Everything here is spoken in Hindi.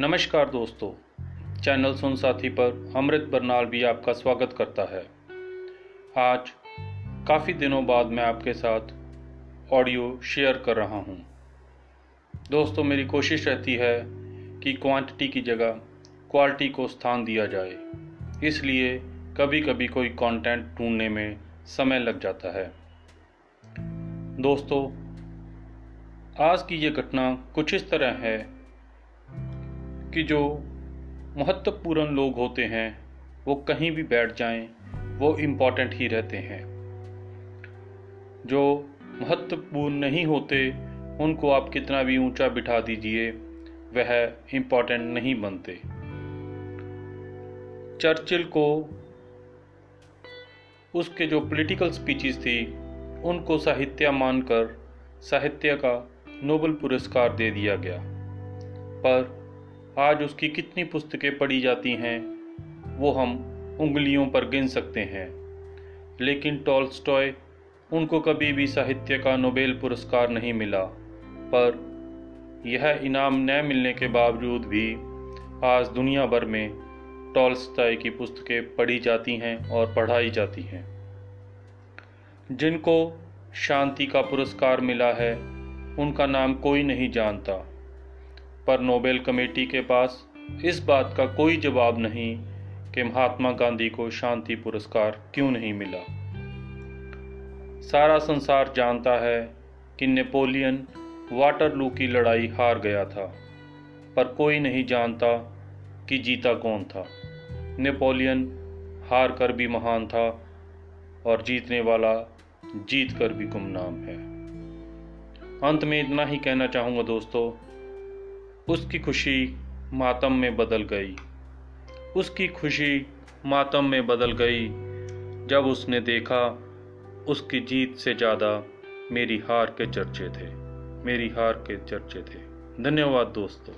नमस्कार दोस्तों, चैनल सुन साथी पर अमृत बरनाल भी आपका स्वागत करता है। आज काफ़ी दिनों बाद मैं आपके साथ ऑडियो शेयर कर रहा हूँ। दोस्तों, मेरी कोशिश रहती है कि क्वांटिटी की जगह क्वालिटी को स्थान दिया जाए। इसलिए कभी कभी कोई कंटेंट ढूँढने में समय लग जाता है। दोस्तों, आज की ये घटना कुछ इस तरह है कि जो महत्वपूर्ण लोग होते हैं, वो कहीं भी बैठ जाएँ, वो इंपॉर्टेंट ही रहते हैं। जो महत्वपूर्ण नहीं होते, उनको आप कितना भी ऊँचा बिठा दीजिए, वह इंपॉर्टेंट नहीं बनते। चर्चिल को उसके जो पॉलिटिकल स्पीचेस थी, उनको साहित्य मानकर, साहित्य का नोबल पुरस्कार दे दिया गया। पर आज उसकी कितनी पुस्तकें पढ़ी जाती हैं, वो हम उंगलियों पर गिन सकते हैं। लेकिन टॉल्स्टॉय, उनको कभी भी साहित्य का नोबेल पुरस्कार नहीं मिला। पर यह इनाम न मिलने के बावजूद भी आज दुनिया भर में टॉल्स्टॉय की पुस्तकें पढ़ी जाती हैं और पढ़ाई जाती हैं। जिनको शांति का पुरस्कार मिला है, उनका नाम कोई नहीं जानता। पर नोबेल कमेटी के पास इस बात का कोई जवाब नहीं कि महात्मा गांधी को शांति पुरस्कार क्यों नहीं मिला। सारा संसार जानता है कि नेपोलियन वाटरलू की लड़ाई हार गया था, पर कोई नहीं जानता कि जीता कौन था। नेपोलियन हार कर भी महान था और जीतने वाला जीत कर भी गुमनाम है। अंत में इतना ही कहना चाहूँगा दोस्तों उसकी खुशी मातम में बदल गई। उसकी खुशी मातम में बदल गई। जब उसने देखा, उसकी जीत से ज़्यादा मेरी हार के चर्चे थे। मेरी हार के चर्चे थे। धन्यवाद दोस्तों।